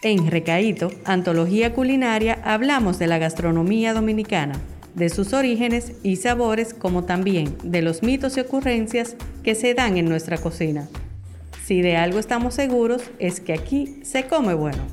En Recaíto, Antología Culinaria, hablamos de la gastronomía dominicana, de sus orígenes y sabores, como también de los mitos y ocurrencias que se dan en nuestra cocina. Si de algo estamos seguros es que aquí se come bueno.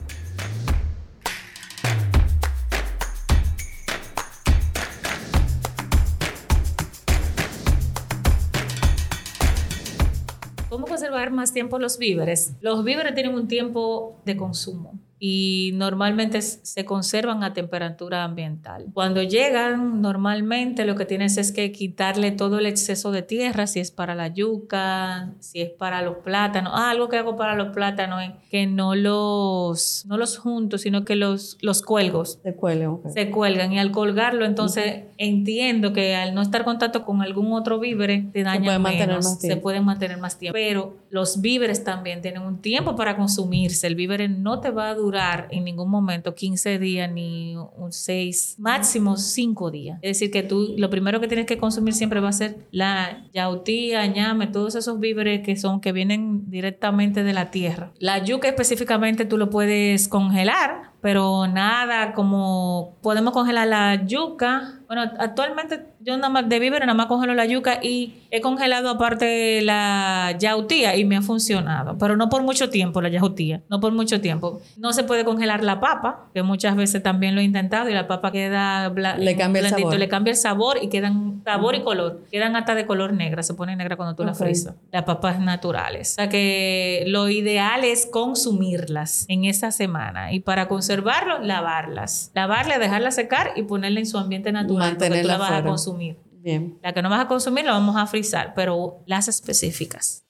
¿Cómo conservar más tiempo los víveres? Los víveres tienen un tiempo de consumo y normalmente se conservan a temperatura ambiental. Cuando llegan, normalmente lo que tienes es que quitarle todo el exceso de tierra, si es para la yuca, si es para los plátanos. Ah, algo que hago para los plátanos es que no los, no los junto, sino que los, los cuelgos. Se cuelgan. Se cuelgan y al colgarlo, entonces entiendo que al no estar en contacto con algún otro víver, te dañan menos, se pueden mantener más tiempo. Pero los víveres también tienen un tiempo para consumirse. El víver no te va a durar en ningún momento 15 días ni un 6, máximo 5 días. Es decir, que tú lo primero que tienes que consumir siempre va a ser la yautía, ñame, todos esos víveres que son que vienen directamente de la tierra. La yuca específicamente tú lo puedes congelar, pero nada como podemos congelar la yuca. Bueno, actualmente yo nada más de víveres nada más congelo la yuca y he congelado aparte la yautía y me ha funcionado, pero no por mucho tiempo la yautía, no por mucho tiempo. No se puede congelar la papa, que muchas veces también lo he intentado y la papa queda le cambia el sabor. le cambia el sabor y quedan sabor y color, quedan hasta de color negra, se pone negra cuando tú la frisas. Las papas naturales. O sea que lo ideal es consumirlas en esa semana y para conservarlo, lavarlas. Lavarlas, dejarlas secar y ponerla en su ambiente natural Mantenerla porque tú la vas a consumir. Bien. La que no vas a consumir la vamos a frizar, pero las específicas.